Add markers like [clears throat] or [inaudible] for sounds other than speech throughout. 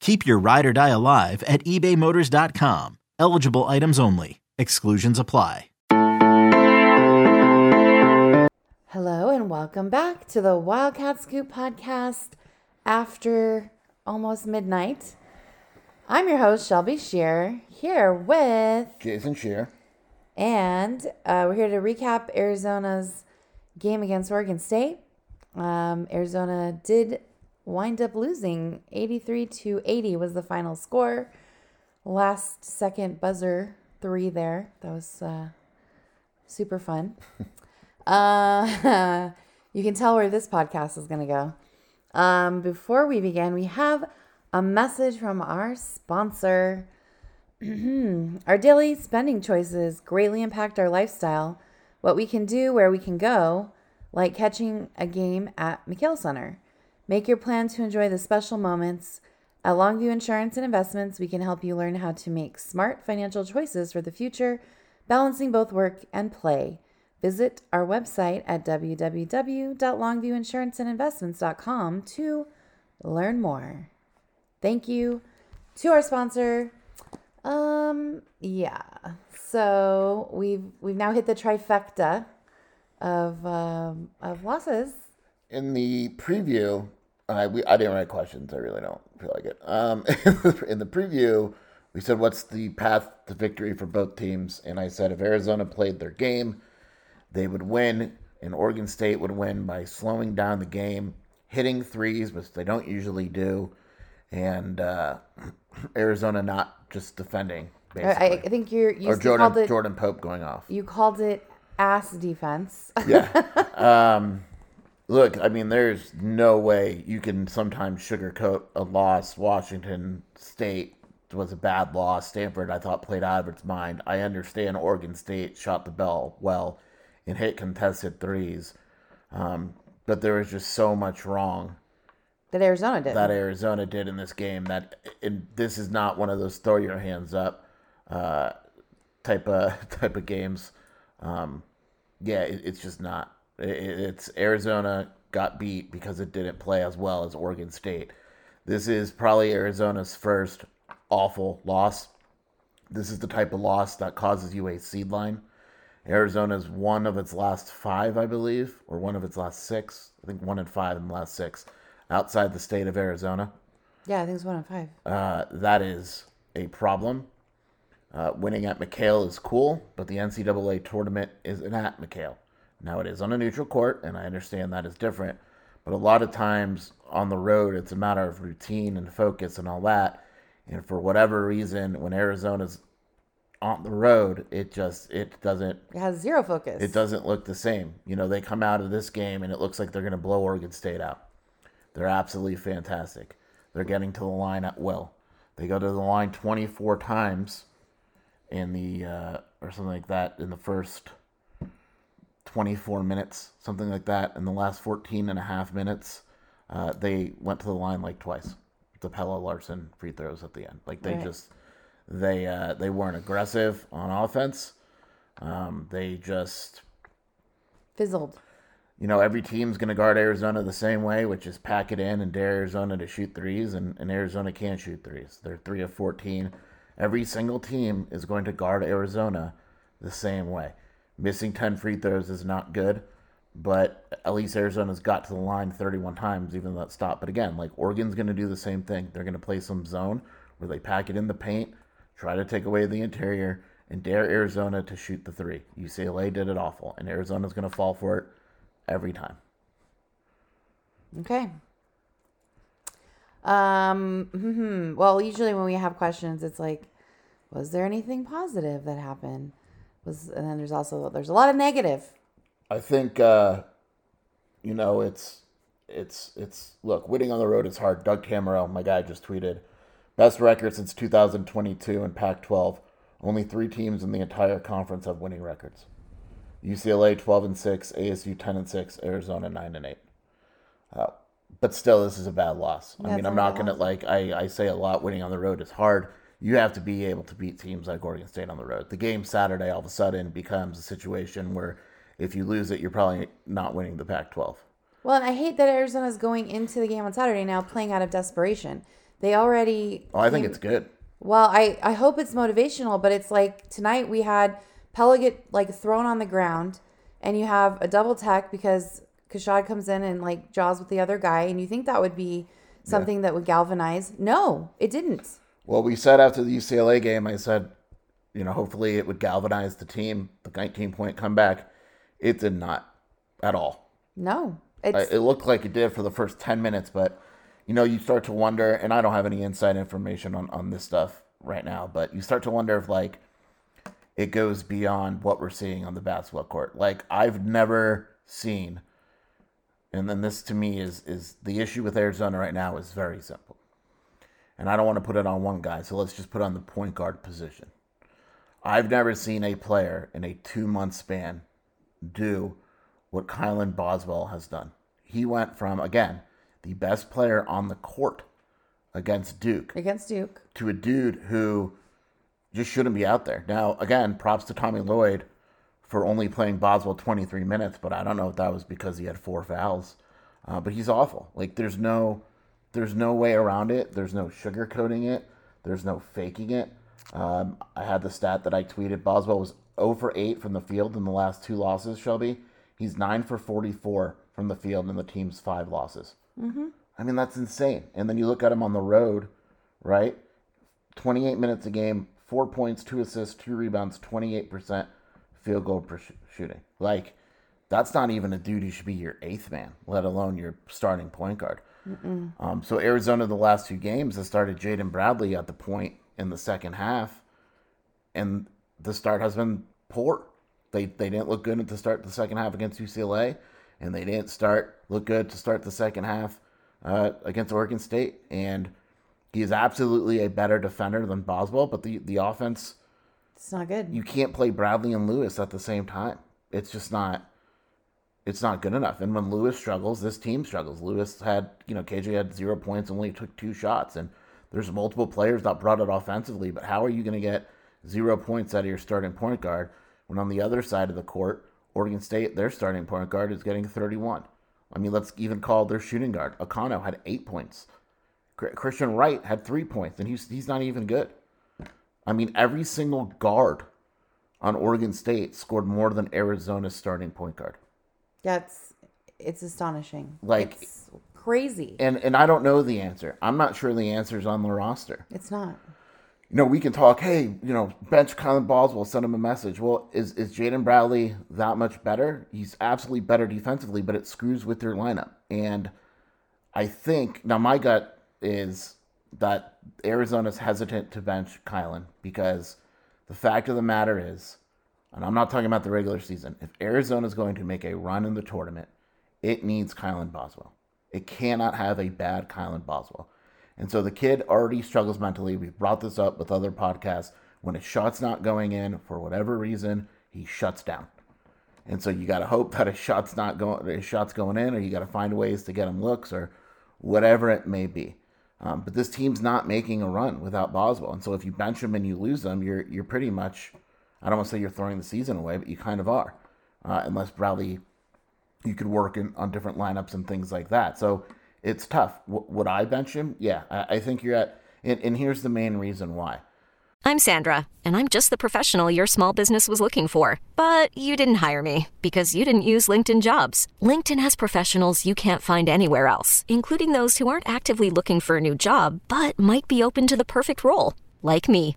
Keep your ride or die alive at ebaymotors.com. Eligible items only. Exclusions apply. Hello, and welcome back to the Wildcat Scoop podcast after almost midnight. I'm your host, Shelby Shear, here with Jason Shear. And uh, we're here to recap Arizona's game against Oregon State. Um, Arizona did wind up losing 83 to 80 was the final score. Last second buzzer three there. That was uh, super fun. [laughs] uh, [laughs] you can tell where this podcast is going to go. Um, before we begin, we have a message from our sponsor. [clears throat] our daily spending choices greatly impact our lifestyle, what we can do, where we can go, like catching a game at McKale Center. Make your plan to enjoy the special moments. At Longview Insurance and Investments, we can help you learn how to make smart financial choices for the future, balancing both work and play. Visit our website at www.longviewinsuranceandinvestments.com to learn more. Thank you to our sponsor. Um, yeah. So we've we've now hit the trifecta of um, of losses. In the preview, I we I didn't write questions. I really don't feel like it. Um, [laughs] in the preview, we said what's the path to victory for both teams, and I said if Arizona played their game, they would win, and Oregon State would win by slowing down the game, hitting threes, which they don't usually do, and uh, [clears throat] Arizona not just defending. Basically. I, I think you're you or Jordan it, Jordan Pope going off. You called it ass defense. yeah. [laughs] Um, Look, I mean, there's no way you can sometimes sugarcoat a loss. Washington State was a bad loss. Stanford, I thought, played out of its mind. I understand Oregon State shot the bell well and hit contested threes. Um, but there was just so much wrong that Arizona did. That Arizona did in this game. That this is not one of those throw your hands up uh, type of [laughs] type of games. Um, yeah, it, it's just not. It's Arizona got beat because it didn't play as well as Oregon State. This is probably Arizona's first awful loss. This is the type of loss that causes you a seed line. Arizona's one of its last five, I believe, or one of its last six. I think one and five in the last six outside the state of Arizona. Yeah, I think it's one and five. Uh, that is a problem. Uh, winning at McKale is cool, but the NCAA tournament isn't at McKale. Now it is on a neutral court, and I understand that is different. But a lot of times on the road, it's a matter of routine and focus and all that. And for whatever reason, when Arizona's on the road, it just it doesn't. It has zero focus. It doesn't look the same. You know, they come out of this game and it looks like they're going to blow Oregon State out. They're absolutely fantastic. They're getting to the line at will. They go to the line 24 times in the uh, or something like that in the first 24 minutes, something like that. In the last 14 and a half minutes, uh, they went to the line like twice. The Pelle Larsson free throws at the end. Like they right. just they uh, they weren't aggressive on offense. Um, they just Fizzled. You know, every team's going to guard Arizona the same way, which is pack it in and dare Arizona to shoot threes, and, and Arizona can't shoot threes. They're 3 of 14. Every single team is going to guard Arizona the same way. Missing 10 free throws is not good, but at least Arizona's got to the line 31 times, even that stopped. But again, like Oregon's going to do the same thing. They're going to play some zone where they pack it in the paint, try to take away the interior, and dare Arizona to shoot the three. UCLA did it awful, and Arizona's going to fall for it every time. Okay. Um. hmm [laughs] Well, usually when we have questions, it's like, was there anything positive that happened? Was and then there's also there's a lot of negative. I think uh, you know it's it's it's look winning on the road is hard. Doug Tammerell, my guy, just tweeted best record since 2022 in Pac-12. Only three teams in the entire conference have winning records. UCLA 12 and 6, ASU 10 and 6, Arizona 9 and 8. Uh, but still, this is a bad loss. I mean, I'm not going to, loss. like, I, I say a lot, winning on the road is hard. You have to be able to beat teams like Oregon State on the road. The game Saturday all of a sudden becomes a situation where if you lose it, you're probably not winning the Pac 12. Well, and I hate that Arizona's going into the game on Saturday now playing out of desperation. They already. Oh, I think came- it's good. Well, I, I hope it's motivational, but it's like tonight we had Pelle get like thrown on the ground, and you have a double tech because Keshad comes in and like jaws with the other guy, and you think that would be something that would galvanize. No, it didn't. Well, we said after the UCLA game, I said, you know, hopefully it would galvanize the team, the 19 point comeback. It did not at all. No, it's It looked like it did for the first 10 minutes, but, you know, you start to wonder, and I don't have any inside information on, on this stuff right now, but you start to wonder if, like, it goes beyond what we're seeing on the basketball court. Like, I've never seen, and then this to me is, is the issue with Arizona right now is very simple. And I don't want to put it on one guy, so let's just put it on the point guard position. I've never seen a player in a two month span do what Kylan Boswell has done. He went from, again, the best player on the court against Duke against Duke. to a dude who just shouldn't be out there. Now, again, props to Tommy Lloyd for only playing Boswell 23 minutes, but I don't know if that was because he had four fouls. Uh, but he's awful. Like there's no there's no way around it. There's no sugarcoating it. There's no faking it. Um, I had the stat that I tweeted. Boswell was 0 for 8 from the field in the last two losses, Shelby. He's 9 for 44 from the field in the team's five losses. Mm-hmm. I mean, that's insane. And then you look at him on the road, right? 28 minutes a game, four points, two assists, two rebounds, 28% field goal per sh- shooting. Like, that's not even a dude who should be your eighth man, let alone your starting point guard. Um, so Arizona, the last two games, has started Jaden Bradley at the point in the second half, and the start has been poor. They they didn't look good at the start of the second half against UCLA, and they didn't start look good to start the second half uh, against Oregon State. And he is absolutely a better defender than Boswell, but the the offense It's not good. you can't play Bradley and Lewis at the same time. It's just not it's not good enough. And when Lewis struggles, this team struggles. Lewis had, you know, KJ had zero points and only took two shots. And there's multiple players that brought it offensively, but how are you going to get zero points out of your starting point guard when on the other side of the court, Oregon State, their starting point guard is getting 31? I mean, let's even call their shooting guard. Akano had eight points. Christian Wright had three points, and he's, he's not even good. I mean, every single guard on Oregon State scored more than Arizona's starting point guard. Yeah, it's it's astonishing. Like- it's crazy. And and I don't know the answer. I'm not sure the answer's on the roster. It's not. You know, we can talk, hey, you know, bench Kylan Boswell, send him a message. Well, is, is Jaden Bradley that much better? He's absolutely better defensively, but it screws with their lineup. And I think now my gut is that Arizona's hesitant to bench Kylan because the fact of the matter is, and I'm not talking about the regular season, if Arizona is going to make a run in the tournament, it needs Kylan Boswell. It cannot have a bad Kylan Boswell. And so the kid already struggles mentally. We've brought this up with other podcasts. When his shot's not going in for whatever reason, he shuts down. And so you got to hope that his shot's not going, his shot's going in, or you got to find ways to get him looks, or whatever it may be. Um, but this team's not making a run without Boswell, and so if you bench him and you lose him, you're you're pretty much, I don't want to say you're throwing the season away, but you kind of are, uh, unless Bradley you could work in, on different lineups and things like that. So it's tough. W- would I bench him? Yeah, I, I think you're at. And, and here's the main reason why. I'm Sandra, and I'm just the professional your small business was looking for. But you didn't hire me because you didn't use LinkedIn jobs. LinkedIn has professionals you can't find anywhere else, including those who aren't actively looking for a new job but might be open to the perfect role, like me.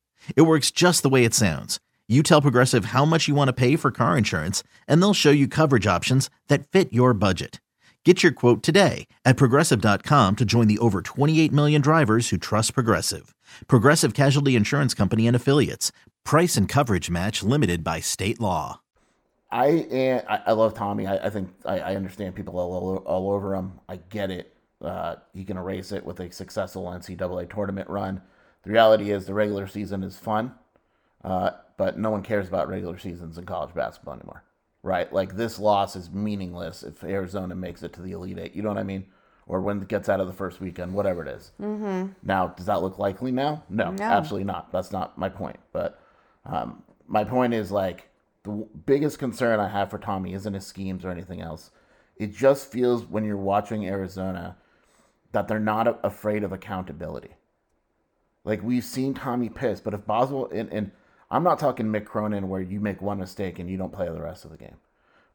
It works just the way it sounds. You tell Progressive how much you want to pay for car insurance, and they'll show you coverage options that fit your budget. Get your quote today at progressive.com to join the over 28 million drivers who trust Progressive. Progressive Casualty Insurance Company and Affiliates. Price and coverage match limited by state law. I am, I, I love Tommy. I, I think I, I understand people all, all over him. I get it. Uh, he can erase it with a successful NCAA tournament run. The reality is the regular season is fun, uh, but no one cares about regular seasons in college basketball anymore right? Like this loss is meaningless if Arizona makes it to the Elite Eight. You know what I mean? Or when it gets out of the first weekend, whatever it is. Mm-hmm. Now, does that look likely now? No, No. absolutely not. That's not my point. But um, my point is like the w- biggest concern I have for Tommy isn't his schemes or anything else. It just feels when you're watching Arizona that they're not a- afraid of accountability. Like we've seen Tommy piss, but if Boswell and, and I'm not talking Mick Cronin where you make one mistake and you don't play the rest of the game.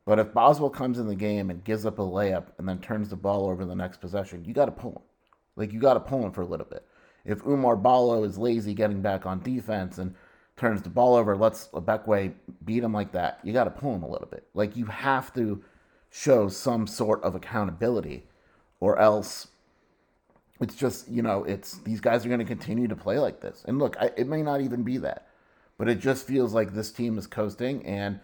But if Boswell comes in the game and gives up a layup and then turns the ball over the next possession, you got to pull him. Like you got to pull him for a little bit. If Oumar Ballo is lazy getting back on defense and turns the ball over, lets Beckway beat him like that, you got to pull him a little bit. Like you have to show some sort of accountability, or else it's just you know it's these guys are going to continue to play like this. And look, I, it may not even be that, but it just feels like this team is coasting and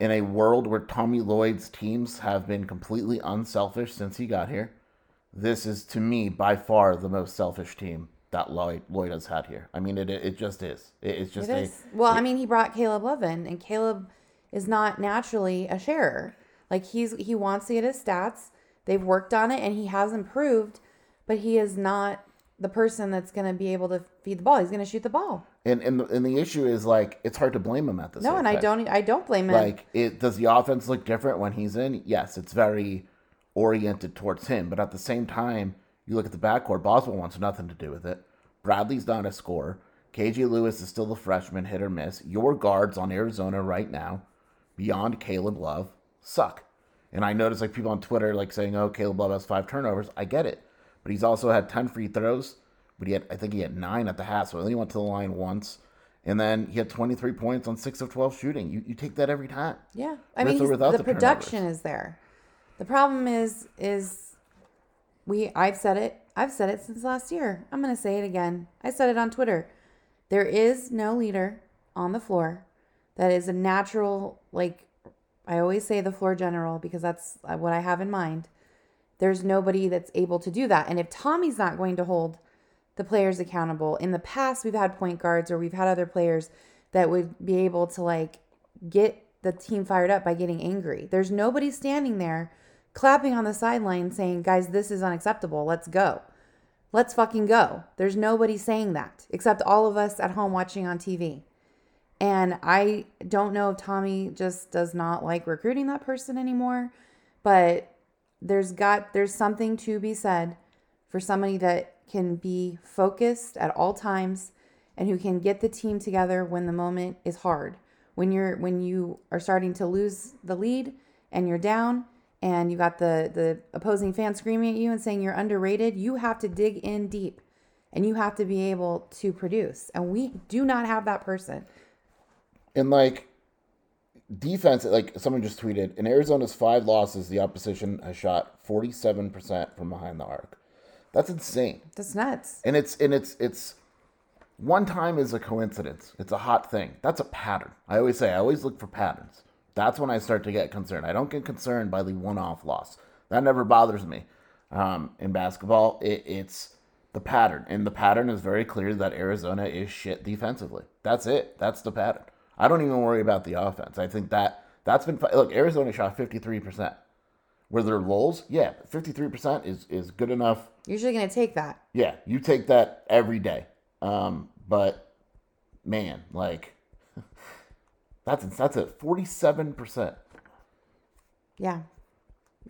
in a world where Tommy Lloyd's teams have been completely unselfish since he got here, this is to me by far the most selfish team that Lloyd Lloyd has had here. I mean, it it just is. It- it's just It a. Well, I mean, he brought Caleb Love in, and Caleb is not naturally a sharer. Like he's he wants to get his stats. They've worked on it, and he has improved, but he is not the person that's going to be able to feed the ball. He's going to shoot the ball. and and the, and the issue is like it's hard to blame him at this. Point. No, and I don't. I don't blame him. like it. Does the offense look different when he's in? Yes, it's very oriented towards him. But at the same time, you look at the backcourt. Boswell wants nothing to do with it. Bradley's not a scorer. KJ Lewis is still the freshman, hit or miss. Your guards on Arizona right now, beyond Caleb Love, suck. And I notice like people on Twitter like saying, "Oh, Caleb Love has five turnovers." I get it, but he's also had ten free throws. But he had, I think he had nine at the half, so he only went to the line once. And then he had 23 points on six of 12 shooting. You, you take that every time. Yeah, I mean, the, the production turnovers. is there. The problem is, is we. I've said it. I've said it since last year. I'm gonna say it again. I said it on Twitter. There is no leader on the floor that is a natural. Like I always say, the floor general because that's what I have in mind. There's nobody that's able to do that. And if Tommy's not going to hold the players accountable, in the past we've had point guards or we've had other players that would be able to like get the team fired up by getting angry. There's nobody standing there clapping on the sideline saying, guys, this is unacceptable. Let's go. Let's fucking go. There's nobody saying that except all of us at home watching on TV. And I don't know if Tommy just does not like recruiting that person anymore, but there's got there's something to be said for somebody that can be focused at all times and who can get the team together when the moment is hard. When you're when you are starting to lose the lead and you're down and you got the the opposing fan screaming at you and saying you're underrated, you have to dig in deep and you have to be able to produce. And we do not have that person. And like defense, like someone just tweeted, in Arizona's five losses, the opposition has shot 47% from behind the arc. That's insane. That's nuts. And it's and it's it's one time is a coincidence. It's a hot thing. That's a pattern. I always say I always look for patterns. That's when I start to get concerned. I don't get concerned by the one-off loss. That never bothers me. Um, in basketball, it, it's the pattern, and the pattern is very clear that Arizona is shit defensively. That's it. That's the pattern. I don't even worry about the offense. I think that that's been look. Arizona shot fifty three percent. Were there lulls? Yeah, fifty three percent is is good enough. Usually going to take that. Yeah, you take that every day. Um, but man, like [laughs] that's that's at forty seven percent. Yeah.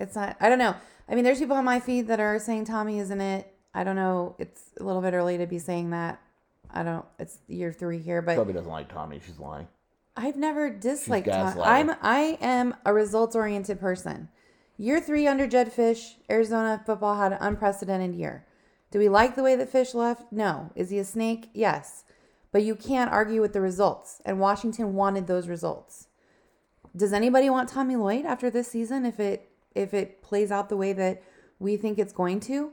It's not, I don't know. I mean, there's people on my feed that are saying Tommy isn't it. I don't know. It's a little bit early to be saying that. I don't, it's year three here, but Toby doesn't like Tommy. She's lying. I've never disliked Tom. gaslighting. I'm, I am a results oriented person. Year three under Jedd Fisch, Arizona football had an unprecedented year. Do we like the way that Fish left? No. Is he a snake? Yes. But you can't argue with the results, and Washington wanted those results. Does anybody want Tommy Lloyd after this season if it if it plays out the way that we think it's going to?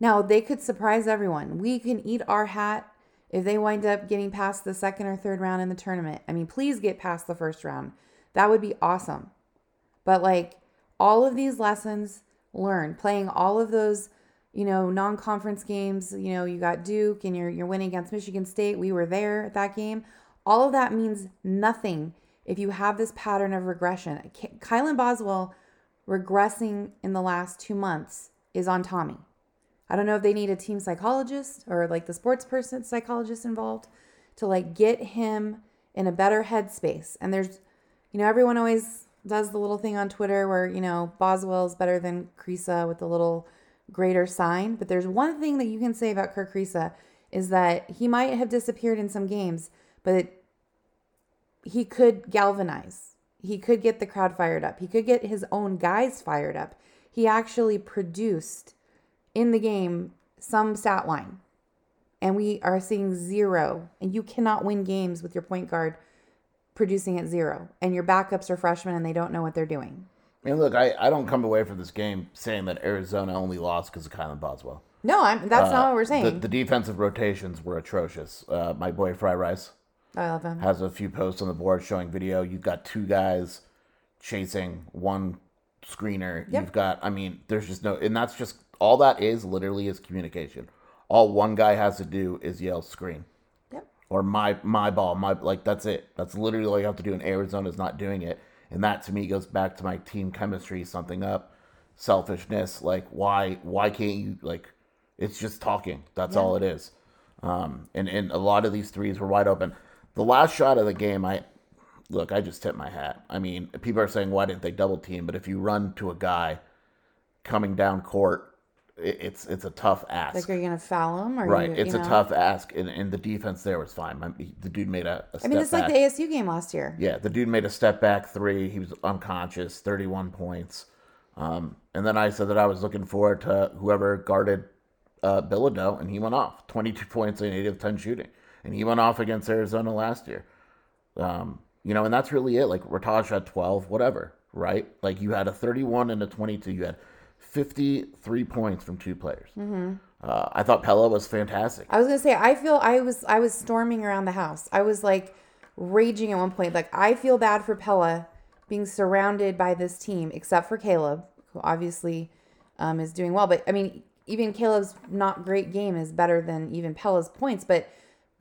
Now, they could surprise everyone. We can eat our hat if they wind up getting past the second or third round in the tournament. I mean, please get past the first round. That would be awesome. But like all of these lessons learned, playing all of those, you know, non-conference games, you know, you got Duke and you're you're winning against Michigan State. We were there at that game. All of that means nothing if you have this pattern of regression. Kylan Boswell regressing in the last 2 months is on Tommy. I don't know if they need a team psychologist or like the sports person psychologist involved to like get him in a better headspace. And there's, you know, everyone always does the little thing on Twitter where, you know, Boswell's better than Kriisa with the little greater sign. But there's one thing that you can say about Kerr Kriisa is that he might have disappeared in some games, but he could galvanize. He could get the crowd fired up. He could get his own guys fired up. He actually produced in the game some stat line. And we are seeing zero. And you cannot win games with your point guard producing at zero. And your backups are freshmen and they don't know what they're doing. I mean, look, I, I don't come away from this game saying that Arizona only lost because of Kylan Boswell. No, I'm, that's not what we're The, saying. the defensive rotations were atrocious. Uh, my boy Fry Rice I love him. has a few posts on the board showing video. You've got two guys chasing one screener. Yep. You've got, I mean, there's just no, and that's just all that is literally is communication. All one guy has to do is yell screen Yep. or my my ball, my like that's it. That's literally all you have to do. And Arizona's not doing it, and that to me goes back to my team chemistry, something up, selfishness. Like why why can't you like? It's just talking. That's all it is. Um, and and a lot of these threes were wide open. The last shot of the game, I look, I just tip my hat. I mean, people are saying why didn't they double team? But if you run to a guy coming down court, it's it's a tough ask. Like, are you going to foul him? Or Right, you, it's you a tough ask, and, and the defense there was fine. My, the dude made a, a I mean, it's back. like the ASU game last year. yeah, the dude made a step back three. He was unconscious, thirty-one points. Um, and then I said that I was looking forward to whoever guarded uh, Bilodeau, and he went off twenty-two [laughs] points and eight of ten shooting, and he went off against Arizona last year. Um, you know, and that's really it. Like Rataj had twelve, whatever, right? Like you had a thirty-one and a twenty-two. You had fifty-three points from two players. Mm-hmm. Uh, I thought Pelle was fantastic. I was gonna say I feel I was I was storming around the house. I was like raging at one point. Like I feel bad for Pelle being surrounded by this team, except for Caleb, who obviously um, is doing well. But I mean, even Caleb's not great game is better than even Pelle's points. But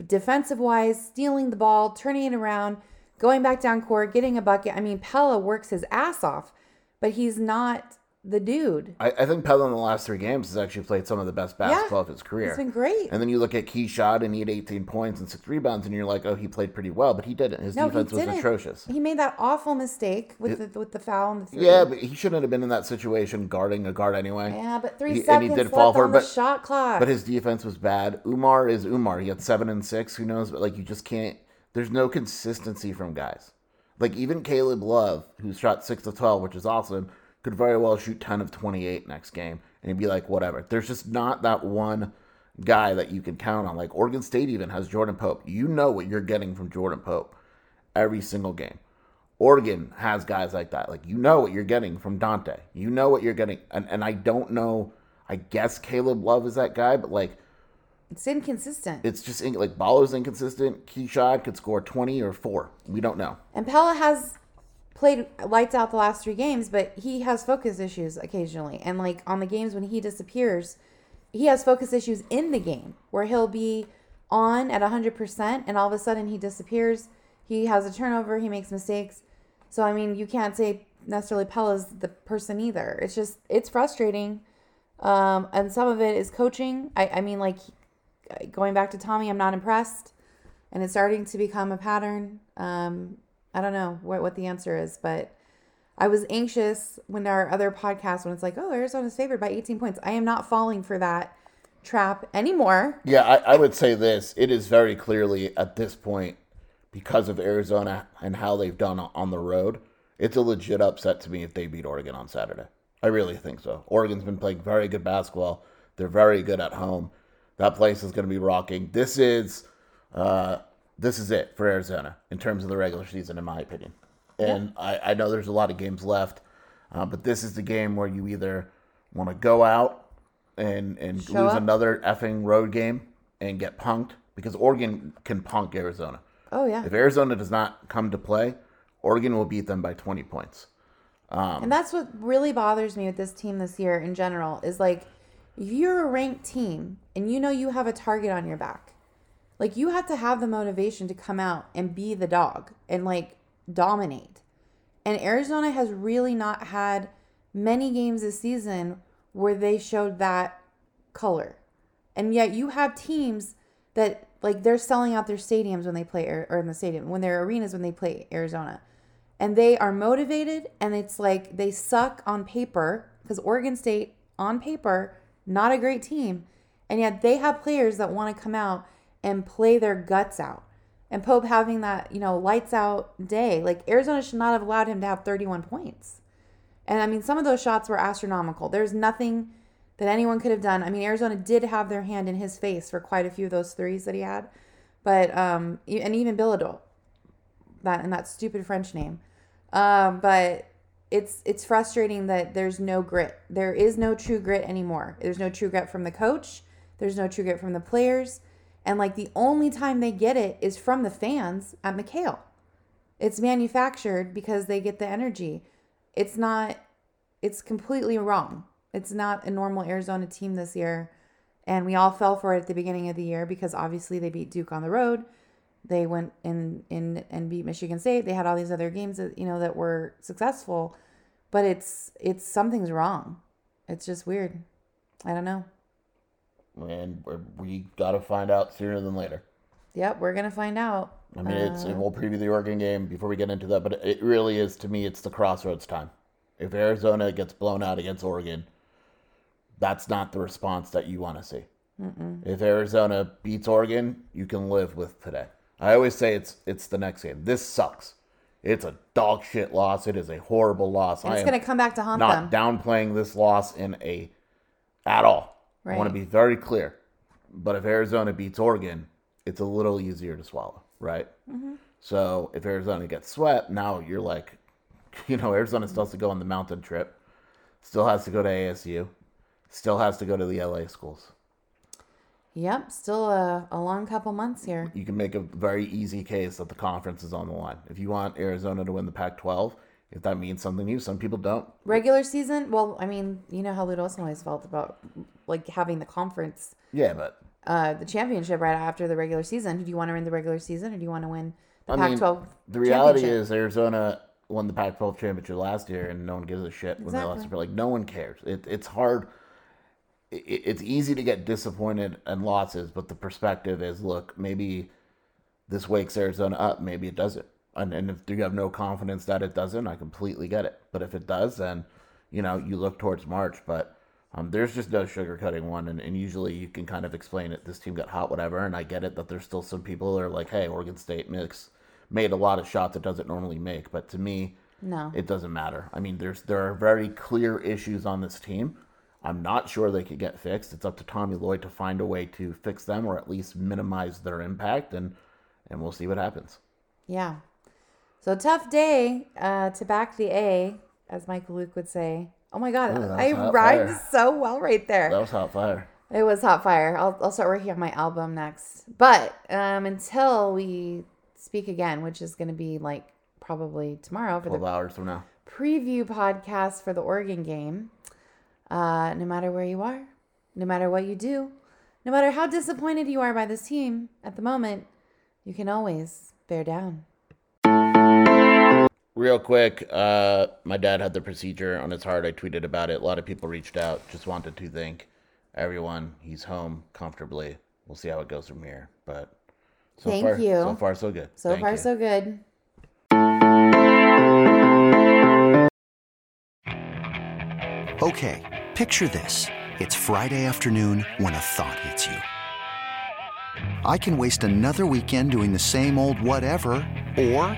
defensive wise, stealing the ball, turning it around, going back down court, getting a bucket. I mean, Pelle works his ass off, but he's not the dude. I, I think Pelle in the last three games has actually played some of the best basketball of his career. It's been great. And then you look at Keshad and he had 18 points and six rebounds, and you're like, oh, he played pretty well, but he didn't. His No, defense he was didn't. atrocious. He made that awful mistake with the with the foul and the three. Yeah, but he shouldn't have been in that situation guarding a guard anyway. Yeah, but three He- and seconds he did left fall for on it, the but- shot clock. But his defense was bad. Oumar is Oumar. He had seven and six. Who knows? But like, you just can't. There's no consistency from guys. Like even Caleb Love, who shot six of twelve, which is awesome, could very well shoot ten of twenty-eight next game, and he'd be like, whatever. There's just not that one guy that you can count on. Like Oregon State even has Jordan Pope. You know what you're getting from Jordan Pope every single game. Oregon has guys like that. Like you know what you're getting from Dante. You know what you're getting, and and I don't know. I guess Caleb Love is that guy, but like it's inconsistent. it's just in- like Baller's inconsistent. Keshad could score twenty or four. We don't know. and Pelle has played lights out the last three games, but he has focus issues occasionally. And like on the games when he disappears, he has focus issues in the game where he'll be on at 100% and all of a sudden he disappears. He has a turnover, he makes mistakes. So, I mean, you can't say necessarily Pelle's the person either. It's just, it's frustrating. Um, and some of it is coaching. I, I mean, like going back to Tommy, I'm not impressed. And it's starting to become a pattern. Um, I don't know what, what the answer is, but I was anxious when our other podcast, when it's like, oh, Arizona's favored by 18 points. I am not falling for that trap anymore. Yeah, I, I would say this. It is very clearly at this point, because of Arizona and how they've done on the road, it's a legit upset to me if they beat Oregon on Saturday. I really think so. Oregon's been playing very good basketball. They're very good at home. That place is going to be rocking. This is uh, this is it for Arizona in terms of the regular season, in my opinion. And yeah. I, I know there's a lot of games left, uh, but this is the game where you either want to go out and and Show lose up. another effing road game and get punked because Oregon can punk Arizona. Oh yeah. If Arizona does not come to play, Oregon will beat them by 20 points. Um, and that's what really bothers me with this team this year in general is like if you're a ranked team and you know you have a target on your back, like you have to have the motivation to come out and be the dog and like dominate. And Arizona has really not had many games this season where they showed that color. And yet you have teams that like they're selling out their stadiums when they play or in the stadium when their arenas when they play Arizona. And they are motivated and it's like they suck on paper because Oregon State on paper not a great team. And yet they have players that want to come out and play their guts out. And Pope having that, you know, lights out day. Like Arizona should not have allowed him to have 31 points. And I mean, some of those shots were astronomical. There's nothing that anyone could have done. I mean, Arizona did have their hand in his face for quite a few of those threes that he had. But, um, and even Bilodeau, that, and that stupid French name. Um, but it's, it's frustrating that there's no grit. There is no true grit anymore. There's no true grit from the coach. There's no true grit from the players. And like the only time they get it is from the fans at McKale. It's manufactured because they get the energy. It's not, it's completely wrong. It's not a normal Arizona team this year. And we all fell for it at the beginning of the year because obviously they beat Duke on the road. They went in, in and beat Michigan State. They had all these other games that, you know, that were successful. But it's it's something's wrong. It's just weird. I don't know and we got to find out sooner than later. Yep, we're gonna find out. I mean, it's uh, we'll preview the Oregon game before we get into that, but it really is to me, it's the crossroads time. If Arizona gets blown out against Oregon, that's not the response that you want to see. Mm-mm. If Arizona beats Oregon, you can live with today. I always say it's it's the next game. This sucks. It's a dog shit loss. It is a horrible loss. And it's going to come back to haunt not them. Not downplaying this loss in a at all. Right. I want to be very clear. But if Arizona beats Oregon, it's a little easier to swallow, right? Mm-hmm. So if Arizona gets swept, now you're like, [laughs] you know, Arizona still has to go on the mountain trip, still has to go to ASU, still has to go to the LA schools. Yep, still a, a long couple months here. You can make a very easy case that the conference is on the line. If you want Arizona to win the Pac 12, if that means something to you. Some people don't. Regular season, well, I mean, you know how Lute Olson always felt about like having the conference. Yeah, but uh, the championship right after the regular season. Do you want to win the regular season or do you want to win the Pac-12? the reality is Arizona won the Pac-12 championship last year, and no one gives a shit when they lost. Like no one cares. It, it's hard. It, it's easy to get disappointed and losses, but the perspective is, look, maybe this wakes Arizona up. Maybe it doesn't. And, and if you have no confidence that it doesn't, I completely get it. But if it does, then you know you look towards March. But um, there's just no sugarcoating one, and, and usually you can kind of explain it. This team got hot, whatever. And I get it that there's still some people that are like, "Hey, Oregon State mix made a lot of shots it doesn't normally make." But to me, no, it doesn't matter. I mean, there's there are very clear issues on this team. I'm not sure they could get fixed. It's up to Tommy Lloyd to find a way to fix them or at least minimize their impact, and and we'll see what happens. Yeah, so tough day uh, to back the A, as Michael Luke would say. Oh my God, Ooh, I rhymed fire. so well right there. That was hot fire. It was hot fire. I'll, I'll start working on my album next. But um, until we speak again, which is going to be like probably tomorrow for 12 the hours from now. preview podcast for the Oregon game. Uh, no matter where you are, no matter what you do, no matter how disappointed you are by this team at the moment, you can always bear down. Real quick, uh, my dad had the procedure on his heart. I tweeted about it. A lot of people reached out. Just wanted to thank everyone. He's home comfortably. We'll see how it goes from here. But so Thank far, you. So far, so good. So Thank far, you. so good. Okay, picture this. It's Friday afternoon when a thought hits you. I can waste another weekend doing the same old whatever, or